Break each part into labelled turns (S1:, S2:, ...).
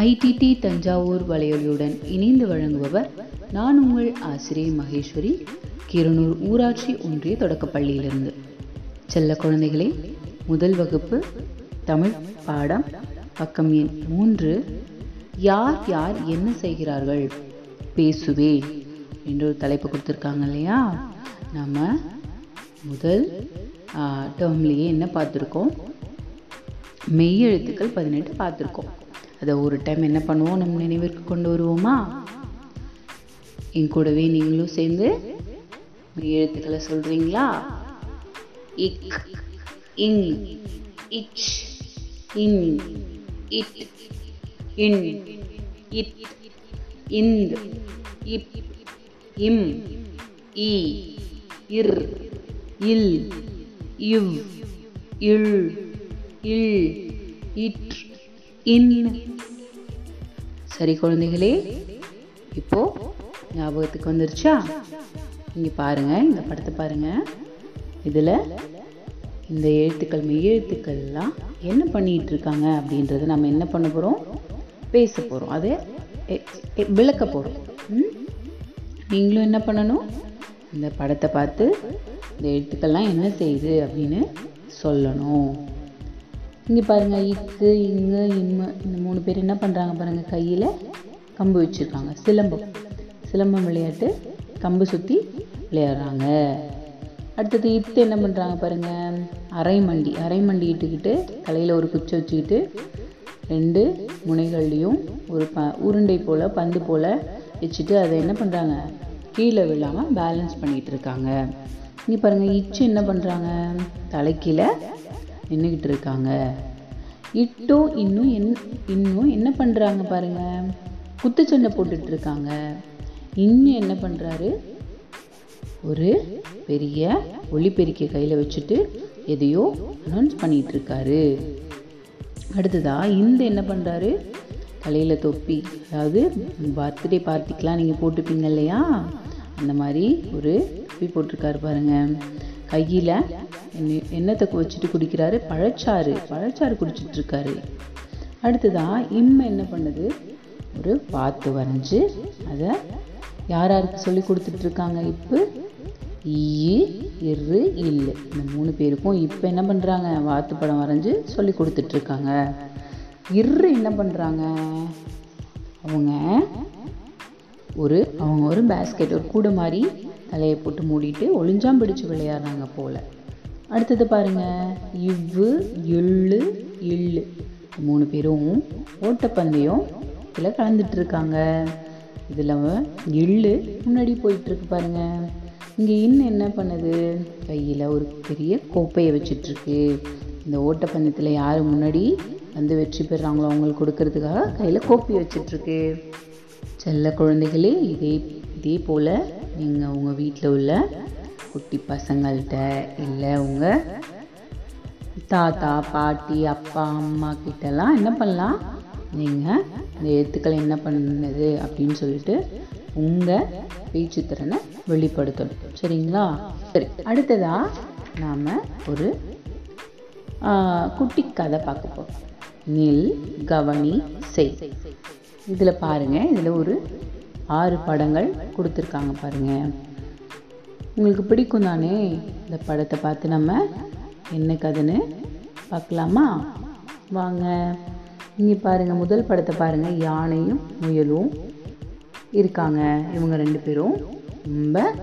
S1: IDD Thanjavur வலையொலியுடன் இணைந்து வழங்குபவர் நான் உங்கள் ஆசிரியர் மகேஸ்வரி. கிருநூர் ஊராட்சி ஒன்றிய தொடக்கப்பள்ளியிலிருந்து. செல்ல குழந்தைகளே முதல் வகுப்பு தமிழ் பாடம் பக்கம் எண் மூன்று. யார் யார் என்ன செய்கிறார்கள்? பேசுவேன் என்ற ஒரு தலைப்பு கொடுத்துருக்காங்க இல்லையா? நம்ம முதல் டேர்ம்லேயே என்ன பார்த்துருக்கோம்? மெய்யெழுத்துக்கள் பதினெட்டு பார்த்துருக்கோம். அதை ஒரு டைம் என்ன பண்ணுவோம்? நம்ம நினைவிற்கு கொண்டு வருவோமா? என் கூடவே நீங்களும் சேர்ந்து எழுத்துக்களை சொல்றீங்களா? இக் இங் இச் இன் இட் இன் இட் இந்த் இப் இம் இ இர் இல் இவ் இல் இல் இட் என்ன சரி குழந்தைகளே இப்போ ஞாபகத்துக்கு வந்துருச்சா? நீங்கள் பாருங்க இந்த படத்தை பாருங்க. இதுல இந்த எழுத்துக்கள் மெய்யெழுத்துக்கள்லாம் என்ன பண்ணிட்டு இருக்காங்க அப்படின்றத நம்ம என்ன பண்ண போறோம்? பேச போறோம். அதை விளக்க போறோம். ம்? நீங்களும் என்ன பண்ணணும்? இந்த படத்தை பார்த்து இந்த எழுத்துக்கள்லாம் என்ன செய்யுது அப்படின்னு சொல்லணும். இங்கே பாருங்க இக்கு இங்கு இம்மு இந்த மூணு பேர் என்ன பண்ணுறாங்க பாருங்கள் கையில் கம்பு வச்சுருக்காங்க. சிலம்பம். சிலம்பம் விளையாட்டு கம்பு சுற்றி விளையாடுறாங்க. அடுத்தது இத்து என்ன பண்ணுறாங்க பாருங்க அரைமண்டி. அரைமண்டி இட்டுக்கிட்டு தலையில் ஒரு குச்சி வச்சுக்கிட்டு ரெண்டு முனைகள்லேயும் ஒரு ப உருண்டை போல் பந்து போல் வச்சுட்டு அதை என்ன பண்ணுறாங்க கீழே விழாமல் பேலன்ஸ் பண்ணிகிட்டு இருக்காங்க. இங்கே பாருங்கள் இச்சு என்ன பண்ணுறாங்க தலைக்கீழே நின்றுக்கிட்டு இருக்காங்க. இட்டும் இன்னும் என் இன்னும் என்ன பண்ணுறாங்க பாருங்கள் குத்துச்சண்டை போட்டுட்டு இருக்காங்க. இன்னும் என்ன பண்ணுறாரு ஒரு பெரிய ஒளிப்பெருக்கிய கையில் வச்சுட்டு எதையோ அனௌன்ஸ் பண்ணிகிட்டு இருக்காரு. அடுத்ததாக இந்த என்ன பண்ணுறாரு தலையில் தொப்பி. அதாவது பர்த்டே பார்ட்டிக்கெலாம் நீங்கள் போட்டுப்பீங்க இல்லையா? அந்த மாதிரி ஒரு தொப்பி போட்டிருக்காரு பாருங்கள் கையில் என்ன எண்ணத்தை வச்சுட்டு குடிக்கிறாரு. பழச்சாறு பழச்சாறு குடிச்சிட்டு இருக்காரு அடுத்ததா இம்மை என்ன பண்ணுது? ஒரு வாத்து வரைஞ்சு அதை யார் யாருக்கு சொல்லி கொடுத்துட்டு இருக்காங்க இப்போ? ஈ இரு இல்லு இந்த மூணு பேருக்கும் இப்போ என்ன பண்ணுறாங்க வாத்து படம் வரைஞ்சு சொல்லி கொடுத்துட்டு இருக்காங்க இரு என்ன பண்ணுறாங்க அவங்க ஒரு அவங்க ஒரு பேஸ்கெட் ஒரு கூடை மாதிரி தலையை போட்டு மூடிட்டு ஒளிஞ்சாம் பிடிச்சி விளையாடுறாங்க போல். அடுத்தது பாருங்கள் இவ்வு எள்ளு எள்ளு மூணு பேரும் ஓட்டப்பந்தயம் இதில் கலந்துட்டுருக்காங்க இதில் எள்ளு முன்னாடி போயிட்டுருக்கு பாருங்கள் இங்கே இன்னும் என்ன பண்ணுது? கையில் ஒரு பெரிய கோப்பையை வச்சிட்ருக்கு இந்த ஓட்டப்பந்தயத்தில் யார் முன்னாடி வந்து வெற்றி பெறாங்களோ அவங்களுக்கு கொடுக்கறதுக்காக கையில் கோப்பி வச்சிட்ருக்கு செல்ல குழந்தைகளே இதே இதே போல் நீங்கள் உங்கள் வீட்டில் உள்ள குட்டி பசங்கள்கிட்ட இல்லை உங்கள் தாத்தா பாட்டி அப்பா அம்மா கிட்டலாம் என்ன பண்ணலாம்? நீங்கள் இந்த எழுத்துக்கள் என்ன பண்ணுது அப்படின்னு சொல்லிட்டு உங்கள் பேச்சு திறனை வெளிப்படுத்தணும். சரிங்களா? சரி அடுத்ததாக நாம் ஒரு குட்டி கதை பார்க்க போகிறோம் நில் கவனி செய். இதில் பாருங்கள் இதில் ஒரு ஆறு படங்கள் கொடுத்துருக்காங்க பாருங்கள் உங்களுக்கு பிடிக்கும் தானே இந்த படத்தை பார்த்து நம்ம என்ன கதைன்னு பார்க்கலாமா? வாங்க. இங்கே பாருங்கள் முதல் படத்தை பாருங்கள் யானையும் முயலும் இருக்காங்க. இவங்க ரெண்டு பேரும் ரொம்ப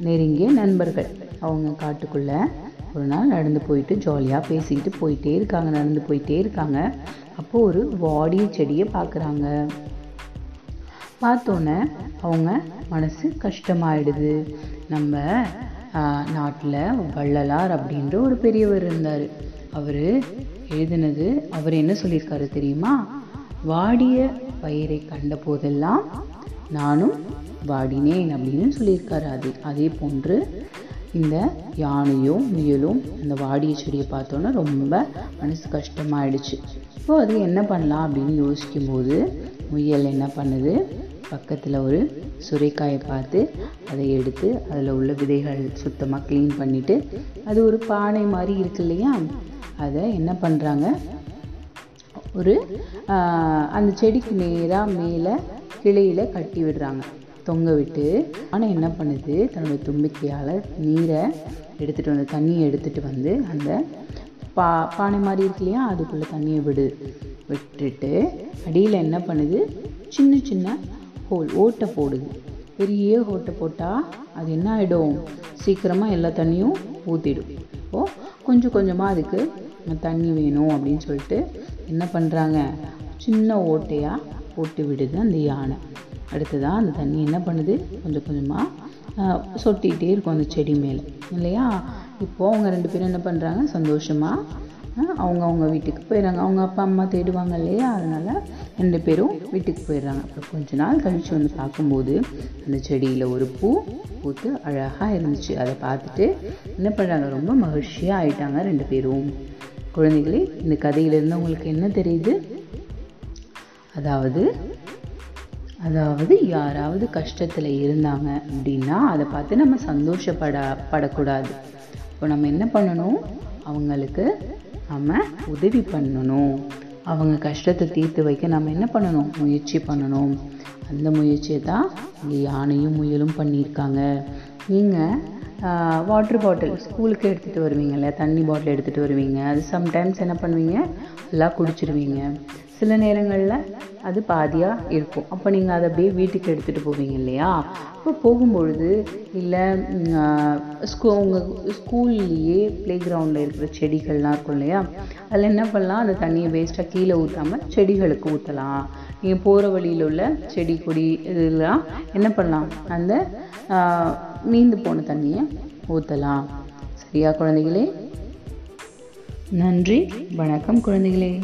S1: நெருங்கிய நண்பர்கள். அவங்க காட்டுக்குள்ளே. ஒரு நாள் நடந்து போயிட்டு ஜாலியாக பேசிக்கிட்டு போயிட்டே இருக்காங்க நடந்து போயிட்டே இருக்காங்க. அப்போது ஒரு வாடிய செடியை பார்க்குறாங்க பார்த்தோன்னே அவங்க மனசு கஷ்டமாயிடுது. நம்ம நாட்டில் வள்ளலார் அப்படின்ற ஒரு பெரியவர் இருந்தார். அவர் எழுதினது அவர் என்ன சொல்லியிருக்காரு தெரியுமா? வாடிய பயிரை கண்ட போதெல்லாம் நானும் வாடினேன் அப்படின்னு சொல்லியிருக்காரு. அதே அதே போன்று இந்த யானையும் முயலும் அந்த வாடிய செடியை பார்த்தோன்னே ரொம்ப மனசு கஷ்டமாயிடுச்சு. இப்போ அது என்ன பண்ணலாம் அப்படின்னு யோசிக்கும்போது முயல் என்ன பண்ணுது? பக்கத்தில் ஒரு சுரைக்காயை பார்த்து அதை எடுத்து அதில் உள்ள விதைகள் சுத்தமாக க்ளீன் பண்ணிவிட்டு அது ஒரு பானை மாதிரி இருக்கு இல்லையா? அதை என்ன பண்ணுறாங்க ஒரு அந்த செடிக்கு நேராக மேலே கிளையில் கட்டி விடுறாங்க. தொங்க விட்டு ஆனால் என்ன பண்ணுது? தன்னுடைய தும்பிக்கையால் நீரை எடுத்துகிட்டு வந்து தண்ணியை எடுத்துகிட்டு வந்து அந்த பா பானை மாதிரி இருக்கு இல்லையா? அதுக்குள்ளே தண்ணியை விடு விட்டுட்டு அடியில் என்ன பண்ணுது? சின்ன சின்ன ஹோல் ஓட்டை போடுது. பெரிய ஓட்டை போட்டால் அது என்ன ஆகிடும் சீக்கிரமாக எல்லா தண்ணியும் ஊற்றிடும் இப்போது கொஞ்சம் கொஞ்சமாக அதுக்கு தண்ணி வேணும் அப்படின்னு சொல்லிட்டு என்ன பண்ணுறாங்க சின்ன ஓட்டையாக போட்டு விடுது அந்த யானை. அடுத்ததாக அந்த தண்ணி என்ன பண்ணுது? கொஞ்சம் கொஞ்சமாக சொட்டிகிட்டே இருக்கும் அந்த செடி மேலே. இல்லையா? இப்போது அவங்க ரெண்டு பேரும் என்ன பண்ணுறாங்க சந்தோஷமாக அவங்க அவங்க வீட்டுக்கு போயிடுறாங்க அவங்க அப்பா அம்மா தேடுவாங்க இல்லையா? அதனால் ரெண்டு பேரும் வீட்டுக்கு போயிடுறாங்க அப்புறம் கொஞ்ச நாள் கழித்து வந்து பார்க்கும்போது அந்த செடியில் ஒரு பூ பூத்து அழகாக இருந்துச்சு. அதை பார்த்துட்டு என்ன பண்ணுறாங்க ரொம்ப மகிழ்ச்சியாக ஆயிட்டாங்க ரெண்டு பேரும். குழந்தைகளே இந்த கதையிலேருந்து உங்களுக்கு என்ன தெரியுது? அதாவது அதாவது யாராவது கஷ்டத்தில் இருந்தாங்க அப்படின்னா அதை பார்த்து நம்ம சந்தோஷப்பட படக்கூடாது. இப்போ நம்ம என்ன பண்ணணும்? அவங்களுக்கு நம்ம உதவி பண்ணணும். அவங்க கஷ்டத்தை தீர்த்து வைக்க நம்ம என்ன பண்ணணும்? முயற்சி பண்ணணும். அந்த முயற்சியை தான் இங்கே யானையும் முயலும் பண்ணியிருக்காங்க. நீங்கள் வாட்டர் பாட்டில் ஸ்கூலுக்கு எடுத்துகிட்டு வருவீங்க இல்லையா? தண்ணி பாட்டில் எடுத்துகிட்டு வருவீங்க. அது சம்டைம்ஸ் என்ன பண்ணுவீங்க? எல்லாம் குடிச்சிருவீங்க. சில நேரங்களில் அது பாதியாக இருக்கும். அப்போ நீங்கள் அதை அப்படியே வீட்டுக்கு எடுத்துகிட்டு போவீங்க இல்லையா? அப்போ போகும்பொழுது இல்லை ஸ்கூ உங்கள் ஸ்கூல்லையே ப்ளே கிரவுண்டில் இருக்கிற செடிகள்லாம் இருக்கும் இல்லையா? அதில் என்ன பண்ணலாம்? அந்த தண்ணியை வேஸ்ட்டாக கீழே ஊற்றாமல் செடிகளுக்கு ஊற்றலாம் நீங்கள் போகிற வழியில் உள்ள செடி கொடி இதெல்லாம் என்ன பண்ணலாம்? அந்த மீந்து போன தண்ணியை ஊற்றலாம் சரியா குழந்தைகளே? நன்றி. வணக்கம் குழந்தைகளே.